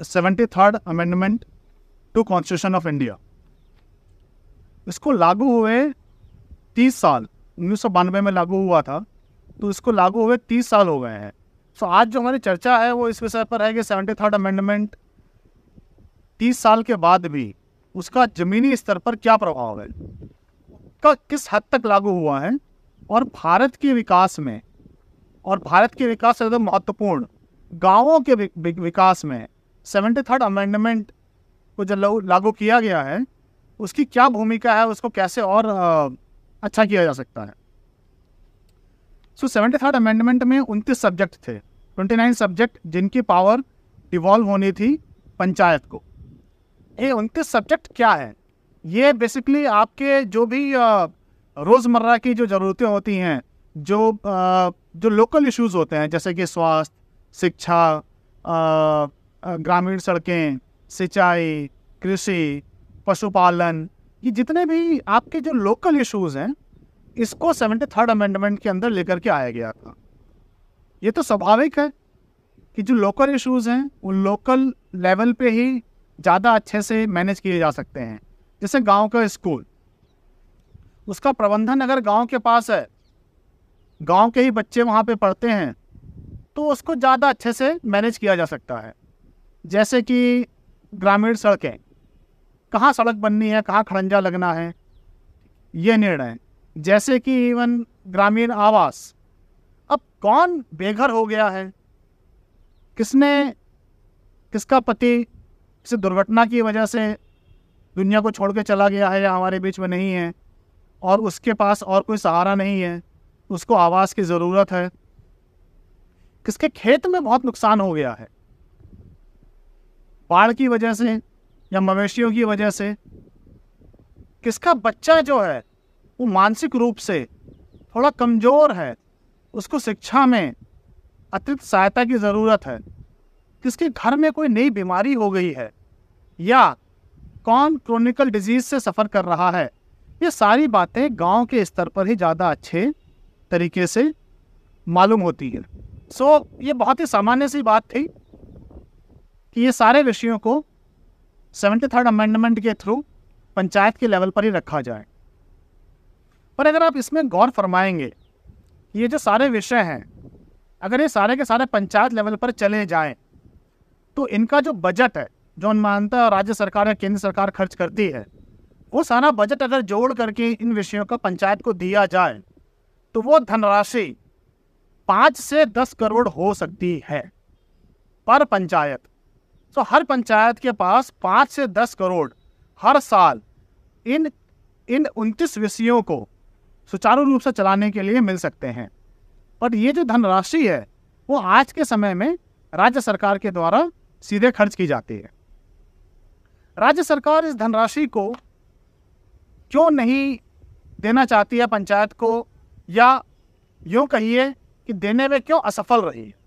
Seventy third amendment to constitution of India. इसको लागू हुए तीस साल, उन्नीस सौ बानवे में लागू हुआ था तो इसको लागू हुए तीस साल हो गए हैं। सो आज जो हमारी चर्चा है, वो इस विषय पर है कि सेवेंटी थर्ड अमेंडमेंट तीस साल के बाद भी उसका ज़मीनी स्तर पर क्या प्रभाव है, का किस हद तक लागू हुआ है, और भारत के विकास में, और भारत के विकास से महत्वपूर्ण गाँवों के विकास में सेवेंटी थर्ड अमेंडमेंट को जो लागू किया गया है, उसकी क्या भूमिका है, उसको कैसे और अच्छा किया जा सकता है? सो, सेवेंटी थर्ड अमेंडमेंट में उनतीस सब्जेक्ट थे। ट्वेंटी नाइन सब्जेक्ट जिनकी पावर डिवॉल्व होनी थी पंचायत को। ये उनतीस सब्जेक्ट क्या है? ये बेसिकली आपके जो भी रोज़मर्रा की जो ज़रूरतें होती हैं, जो जो लोकल इश्यूज़ होते हैं, जैसे कि स्वास्थ्य, शिक्षा ग्रामीण सड़कें, सिंचाई, कृषि, पशुपालन, ये जितने भी आपके जो लोकल इश्यूज़ हैं, इसको सेवेंटी थर्ड अमेंडमेंट के अंदर लेकर के आया गया था। ये तो स्वाभाविक है कि जो लोकल इश्यूज़ हैं वो लोकल लेवल पे ही ज़्यादा अच्छे से मैनेज किए जा सकते हैं। जैसे गाँव का स्कूल उसका प्रबंधन अगर गाँव के पास है, गाँव के ही बच्चे वहाँ पे पढ़ते हैं तो उसको ज़्यादा अच्छे से मैनेज किया जा सकता है। जैसे कि ग्रामीण सड़कें। कहाँ सड़क बननी है, कहाँ खड़ंजा लगना है, ये निर्णय। जैसे कि इवन ग्रामीण आवास। अब कौन बेघर हो गया है? किसने, किसका पति किसी दुर्घटना की वजह से दुनिया को छोड़ के चला गया है या हमारे बीच में नहीं है? और उसके पास और कोई सहारा नहीं है। उसको आवास की ज़रूरत है। किसके खेत में बहुत नुकसान हो गया है? बाढ़ की वजह से या मवेशियों की वजह से? किसका बच्चा जो है वो मानसिक रूप से थोड़ा कमज़ोर है उसको शिक्षा में अतिरिक्त सहायता की ज़रूरत है किसके घर में कोई नई बीमारी हो गई है या कौन क्रोनिकल डिज़ीज़ से सफ़र कर रहा है? ये सारी बातें गाँव के स्तर पर ही ज़्यादा अच्छे तरीके से मालूम होती है। सो so, ये बहुत ही सामान्य सी बात थी। कि ये सारे विषयों को सेवेंटी थर्ड अमेंडमेंट के थ्रू पंचायत के लेवल पर ही रखा जाए। पर अगर आप इसमें गौर फरमाएँगे ये जो सारे विषय हैं, अगर ये सारे के सारे पंचायत लेवल पर चले जाएँ तो इनका जो बजट है, जो अनुमानता और राज्य सरकार या केंद्र सरकार खर्च करती है, वो सारा बजट अगर जोड़ करके इन विषयों का पंचायत को दिया जाए तो वो धनराशि पाँच से दस करोड़ हो सकती है पर पंचायत। तो हर पंचायत के पास पाँच से दस करोड़ हर साल इन इन उनतीस विषयों को सुचारू रूप से चलाने के लिए मिल सकते हैं। पर ये जो धनराशि है, वो आज के समय में राज्य सरकार के द्वारा सीधे खर्च की जाती है। राज्य सरकार इस धनराशि को क्यों नहीं देना चाहती है पंचायत को, या यूँ कहिए कि देने में क्यों असफल रही है?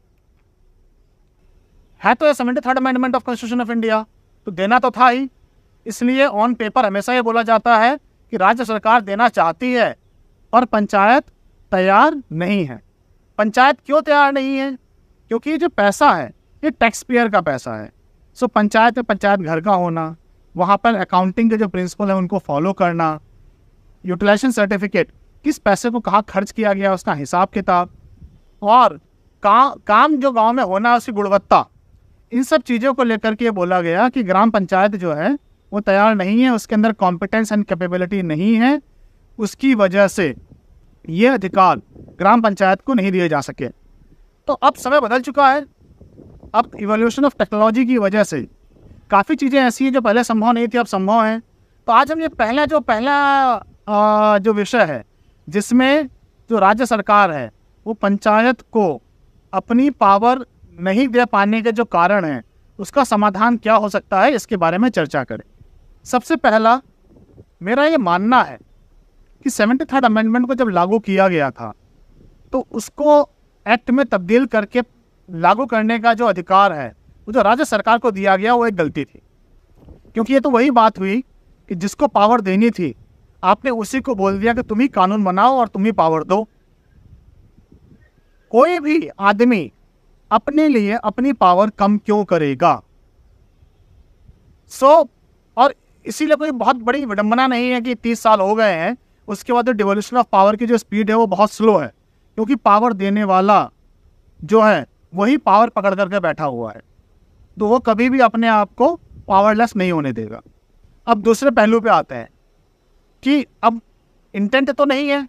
तो ये seventy third amendment of constitution of India तो देना तो था ही। इसलिए ऑन पेपर हमेशा ये बोला जाता है कि राज्य सरकार देना चाहती है और पंचायत तैयार नहीं है। पंचायत क्यों तैयार नहीं है? क्योंकि जो पैसा है ये टैक्स पेयर का पैसा है। सो पंचायत में पंचायत घर का होना वहाँ पर अकाउंटिंग के जो प्रिंसिपल है उनको फॉलो करना यूटिलाइजेशन सर्टिफिकेट किस पैसे को कहाँ खर्च किया गया उसका हिसाब किताब और का, काम जो गाँव में होना है उसकी गुणवत्ता। इन सब चीज़ों को लेकर के बोला गया कि ग्राम पंचायत जो है, वो तैयार नहीं है, उसके अंदर कॉम्पिटेंस एंड कैपेबिलिटी नहीं है। उसकी वजह से ये अधिकार ग्राम पंचायत को नहीं दिए जा सके। तो अब समय बदल चुका है। अब इवोल्यूशन ऑफ़ टेक्नोलॉजी की वजह से काफ़ी चीज़ें ऐसी हैं जो पहले संभव नहीं थी, अब संभव हैं। तो आज हम ये पहला, जो पहला जो विषय है, जिसमें जो राज्य सरकार है, वो पंचायत को अपनी पावर नहीं दे पाने के जो कारण हैं, उसका समाधान क्या हो सकता है, इसके बारे में चर्चा करें। सबसे पहला, मेरा ये मानना है कि सेवेंटी थर्ड अमेंडमेंट को जब लागू किया गया था तो उसको एक्ट में तब्दील करके लागू करने का जो अधिकार है, वो जो राज्य सरकार को दिया गया, वो एक गलती थी। क्योंकि ये तो वही बात हुई कि जिसको पावर देनी थी, आपने उसी को बोल दिया कि तुम ही कानून बनाओ और तुम ही पावर दो। कोई भी आदमी अपने लिए अपनी पावर कम क्यों करेगा? सो so, और इसीलिए कोई बहुत बड़ी विडम्बना नहीं है कि तीस साल हो गए हैं उसके बाद डिवोल्यूशन ऑफ़ पावर की जो स्पीड है वो बहुत स्लो है क्योंकि पावर देने वाला जो है वही पावर पकड़ करके बैठा हुआ है। तो वो कभी भी अपने आप को पावरलेस नहीं होने देगा। अब दूसरे पहलू पे आते हैं कि अब इंटेंट तो नहीं है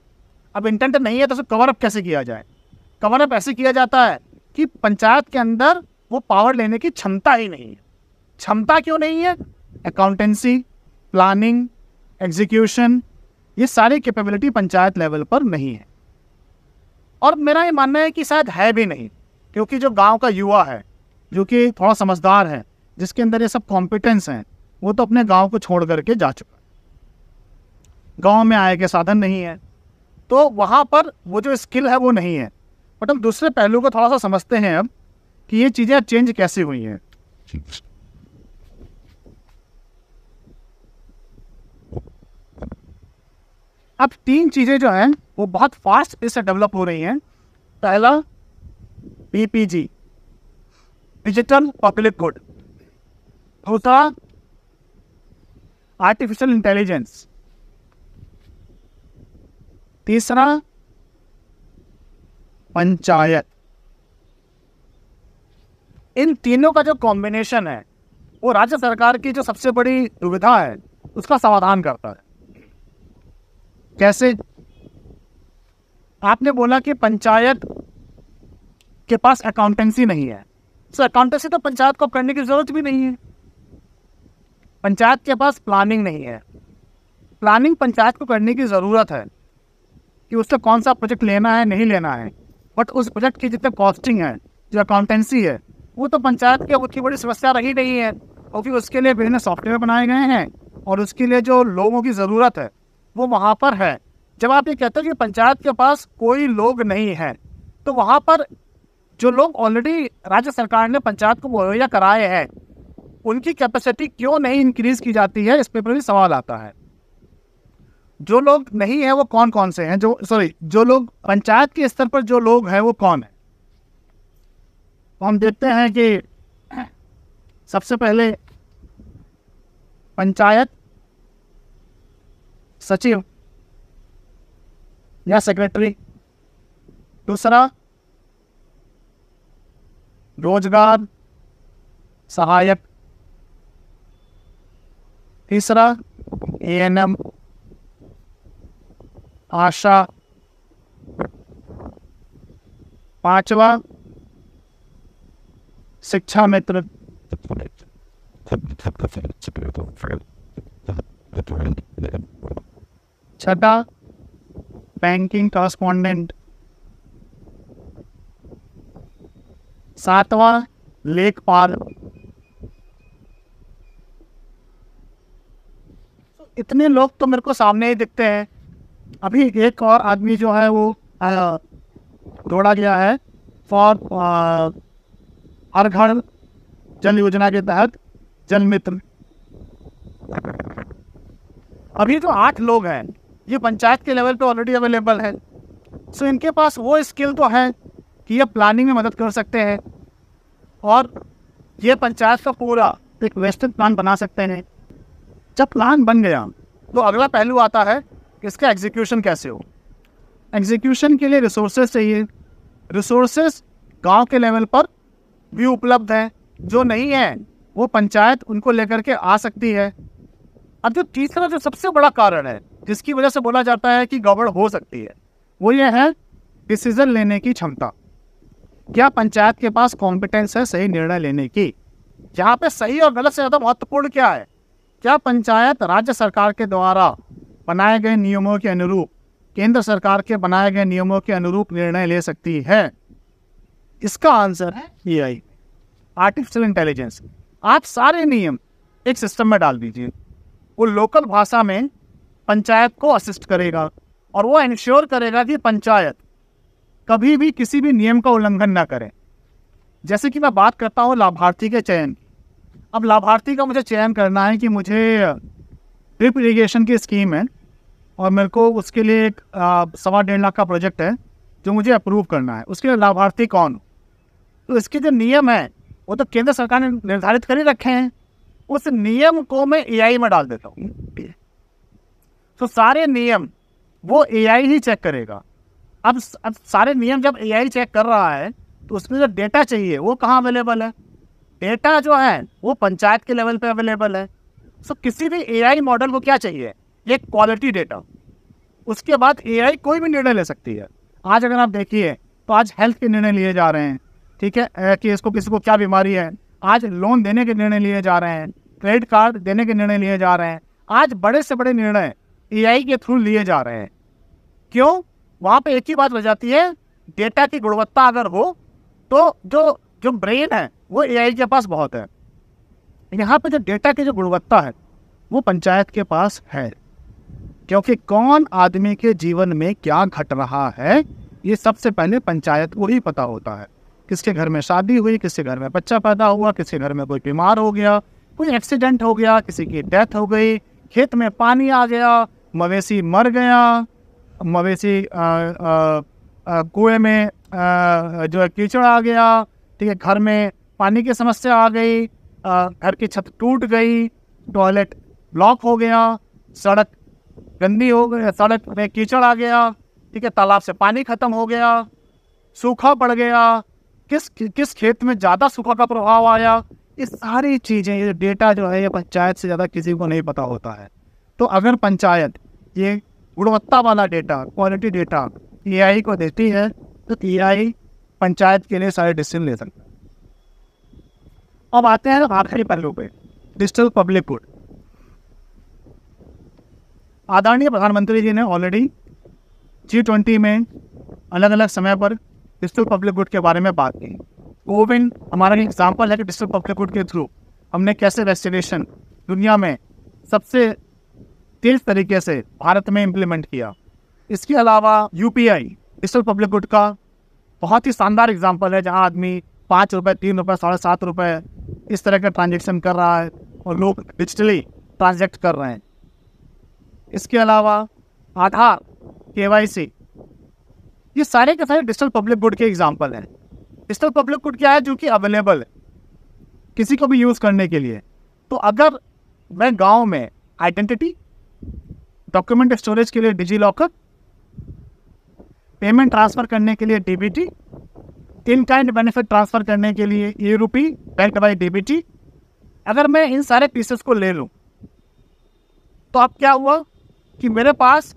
अब इंटेंट नहीं है तो उसे कवर अप कैसे किया जाए? कवर अप ऐसे किया जाता है कि पंचायत के अंदर वो पावर लेने की क्षमता ही नहीं है। क्षमता क्यों नहीं है? अकाउंटेंसी प्लानिंग एग्जीक्यूशन ये सारी कैपेबिलिटी पंचायत लेवल पर नहीं है। और मेरा ये मानना है कि शायद है भी नहीं, क्योंकि जो गाँव का युवा है, जो कि थोड़ा समझदार है, जिसके अंदर ये सब कॉम्पिटेंस हैं, वो तो अपने गाँव को छोड़ करके जा चुका है। गाँव में आय के साधन नहीं है तो वहाँ पर वो जो स्किल है वो नहीं है। बट हम दूसरे पहलू को थोड़ा सा समझते हैं अब कि ये चीज़ें चेंज कैसे हुई हैं। अब तीन चीज़ें जो हैं, वो बहुत फास्ट से डेवलप हो रही हैं। पहला पीपीजी डिजिटल पब्लिक गुड दूसरा आर्टिफिशियल इंटेलिजेंस तीसरा पंचायत। इन तीनों का जो कॉम्बिनेशन है, वो राज्य सरकार की जो सबसे बड़ी दुविधा है, उसका समाधान करता है। कैसे? आपने बोला कि पंचायत के पास अकाउंटेंसी नहीं है। सर अकाउंटेंसी तो पंचायत को करने की ज़रूरत भी नहीं है। पंचायत के पास प्लानिंग नहीं है। प्लानिंग पंचायत को करने की ज़रूरत है कि उससे कौन सा प्रोजेक्ट लेना है, नहीं लेना है। बट उस प्रोजेक्ट की जितने कॉस्टिंग है, जो अकाउंटेंसी है, वो तो पंचायत की उतनी बड़ी समस्या रही नहीं है। क्योंकि उसके लिए विभिन्न सॉफ्टवेयर बनाए गए हैं और उसके लिए जो लोगों की ज़रूरत है, वो वहाँ पर है। जब आप ये कहते हो कि पंचायत के पास कोई लोग नहीं है तो वहाँ पर जो लोग ऑलरेडी राज्य सरकार ने पंचायत को मुहैया कराए हैं, उनकी कैपेसिटी क्यों नहीं इंक्रीज की जाती है, इस पे भी सवाल आता है। जो लोग नहीं है, वो कौन कौन से हैं? जो सॉरी जो लोग पंचायत के स्तर पर जो लोग हैं, वो कौन है? तो हम देखते हैं कि सबसे पहले पंचायत सचिव या सेक्रेटरी दूसरा रोज़गार सहायक, तीसरा ए एन एम आशा। पांचवा, शिक्षा मित्र। छठा बैंकिंग कॉरस्पॉन्डेंट सातवां लेखपाल इतने लोग तो मेरे को सामने ही दिखते हैं। अभी एक और आदमी जो है वो दौड़ा गया है फॉर हर घर जल योजना के तहत जल मित्र। अभी जो आठ लोग हैं। ये पंचायत के लेवल पे ऑलरेडी अवेलेबल है। सो इनके पास वो स्किल तो है कि ये प्लानिंग में मदद कर सकते हैं। और ये पंचायत का पूरा एक वेस्टर्न प्लान बना सकते हैं। जब प्लान बन गया तो अगला पहलू आता है इसका एग्जीक्यूशन कैसे हो? एग्जीक्यूशन के लिए रिसोर्सेज चाहिए। रिसोर्सेज गाँव के लेवल पर भी उपलब्ध हैं। जो नहीं है, वो पंचायत उनको लेकर के आ सकती है। अब जो तीसरा, जो सबसे बड़ा कारण है, जिसकी वजह से बोला जाता है कि गड़बड़ हो सकती है, वो ये है डिसीज़न लेने की क्षमता। क्या पंचायत के पास कॉम्पिटेंस है सही निर्णय लेने की? यहाँ पे सही और गलत से ज़्यादा महत्वपूर्ण क्या है? क्या पंचायत राज्य सरकार के द्वारा बनाए गए नियमों के अनुरूप, केंद्र सरकार के बनाए गए नियमों के अनुरूप निर्णय ले सकती है। इसका आंसर है ए आई आर्टिफिशियल इंटेलिजेंस आप सारे नियम एक सिस्टम में डाल दीजिए। वो लोकल भाषा में पंचायत को असिस्ट करेगा और वो इंश्योर करेगा कि पंचायत कभी भी किसी भी नियम का उल्लंघन ना करे। जैसे कि मैं बात करता हूँ लाभार्थी के चयन अब लाभार्थी का मुझे चयन करना है कि मुझे ड्रिप इरीगेशन की स्कीम है और मेरे को उसके लिए एक सवा डेढ़ लाख का प्रोजेक्ट है जो मुझे अप्रूव करना है। उसके लिए लाभार्थी कौन? तो इसके जो नियम है, वो तो केंद्र सरकार ने निर्धारित कर ही रखे हैं। उस नियम को मैं एआई में डाल देता हूँ। तो सारे नियम, वो एआई ही चेक करेगा। अब अब सारे नियम जब एआई चेक कर रहा है तो उसमें जो डेटा चाहिए, वो कहाँ अवेलेबल है? डेटा जो है, वो पंचायत के लेवल पे अवेलेबल है। सो किसी भी एआई मॉडल को क्या चाहिए? एक क्वालिटी डेटा उसके बाद एआई कोई भी निर्णय ले सकती है। आज अगर आप देखिए तो आज हेल्थ के निर्णय लिए जा रहे हैं, ठीक है? कि इसको किसी को क्या बीमारी है? आज लोन देने के निर्णय लिए जा रहे हैं क्रेडिट कार्ड देने के निर्णय लिए जा रहे हैं। आज बड़े से बड़े निर्णय एआई के थ्रू लिए जा रहे हैं। क्यों? वहाँ पे एक ही बात रह जाती है डेटा की गुणवत्ता अगर हो तो जो जो ब्रेन है, वो एआई के पास बहुत है। यहाँ पे जो डेटा की जो गुणवत्ता है वो पंचायत के पास है। क्योंकि कौन आदमी के जीवन में क्या घट रहा है ये सबसे पहले पंचायत को ही पता होता है। किसके घर में शादी हुई किसके घर में बच्चा पैदा हुआ किसके घर में कोई बीमार हो गया कोई एक्सीडेंट हो गया किसी की डेथ हो गई खेत में पानी आ गया मवेशी मर गया मवेशी कुएँ में आ, जो है कीचड़ आ गया ठीक है घर में पानी की समस्या आ गई घर की छत टूट गई, टॉयलेट ब्लॉक हो गया, सड़क गंदी हो गई, सड़क में कीचड़ आ गया, ठीक है, तालाब से पानी खत्म हो गया, सूखा पड़ गया, किस किस खेत में ज़्यादा सूखा का प्रभाव आया? ये सारी चीज़ें, ये डेटा जो है, ये पंचायत से ज़्यादा किसी को नहीं पता होता है। तो अगर पंचायत ये गुणवत्ता वाला डेटा क्वालिटी डेटा ए को देती है तो ए पंचायत के लिए सारे डिसीज़न ले सकते अब आते हैं आखिरी पहलू पे। डिजिटल पब्लिक गुड आदरणीय प्रधानमंत्री जी ने ऑलरेडी जी ट्वेंटी में अलग अलग समय पर डिजिटल पब्लिक गुड के बारे में बात की। कोविन हमारा एक एग्ज़ाम्पल है कि डिजिटल पब्लिक गुड के थ्रू हमने कैसे वैक्सीनेशन दुनिया में सबसे तेज तरीके से भारत में इम्प्लीमेंट किया। इसके अलावा यूपीआई डिजिटल पब्लिक गुड का बहुत ही शानदार एग्ज़ाम्पल है, जहाँ आदमी पाँच रुपये तीन रुपये साढ़े सात रुपये इस तरह का ट्रांजेक्शन कर रहा है और लोग डिजिटली ट्रांजेक्ट कर रहे हैं। इसके अलावा आधार, के ये सारे के सारे डिजिटल पब्लिक गुड के एग्ज़ाम्पल हैं। डिजिटल पब्लिक गुड क्या है? जो कि अवेलेबल है किसी को भी यूज़ करने के लिए। तो अगर मैं गाँव में आइडेंटिटी डॉक्यूमेंट स्टोरेज के लिए डिजी लॉकर पेमेंट ट्रांसफ़र करने के लिए DBT in kind benefit transfer करने के लिए ई रूपी बैंक बाई डीबीटी अगर मैं इन सारे पीसेस को ले लूँ तो अब क्या हुआ कि मेरे पास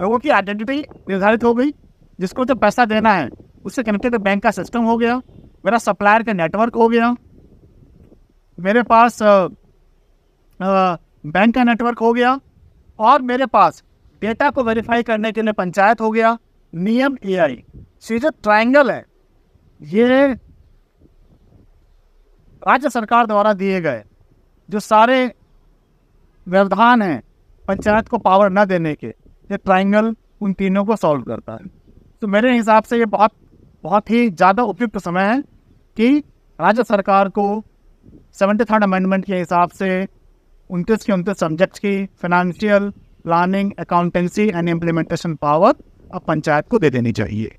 लोगों की आइडेंटिटी निर्धारित हो गई, जिसको जो पैसा देना है, उससे कनेक्टेड बैंक का सिस्टम हो गया, मेरा सप्लायर का नेटवर्क हो गया, मेरे पास बैंक का नेटवर्क हो गया, और मेरे पास डेटा को वेरीफाई करने के लिए पंचायत हो गया, नियम ए आई जो ट्राइंगल है ये राज्य सरकार द्वारा दिए गए, जो सारे व्यवधान हैं पंचायत को पावर न देने के, ये ट्राइंगल उन तीनों को सॉल्व करता है। तो मेरे हिसाब से ये बहुत बहुत ही ज़्यादा उपयुक्त समय है कि राज्य सरकार को सेवेंटी थर्ड अमेंडमेंट के हिसाब से उनतीस के उनतीस सब्जेक्ट की financial planning accountancy and implementation power अब पंचायत को दे देनी चाहिए।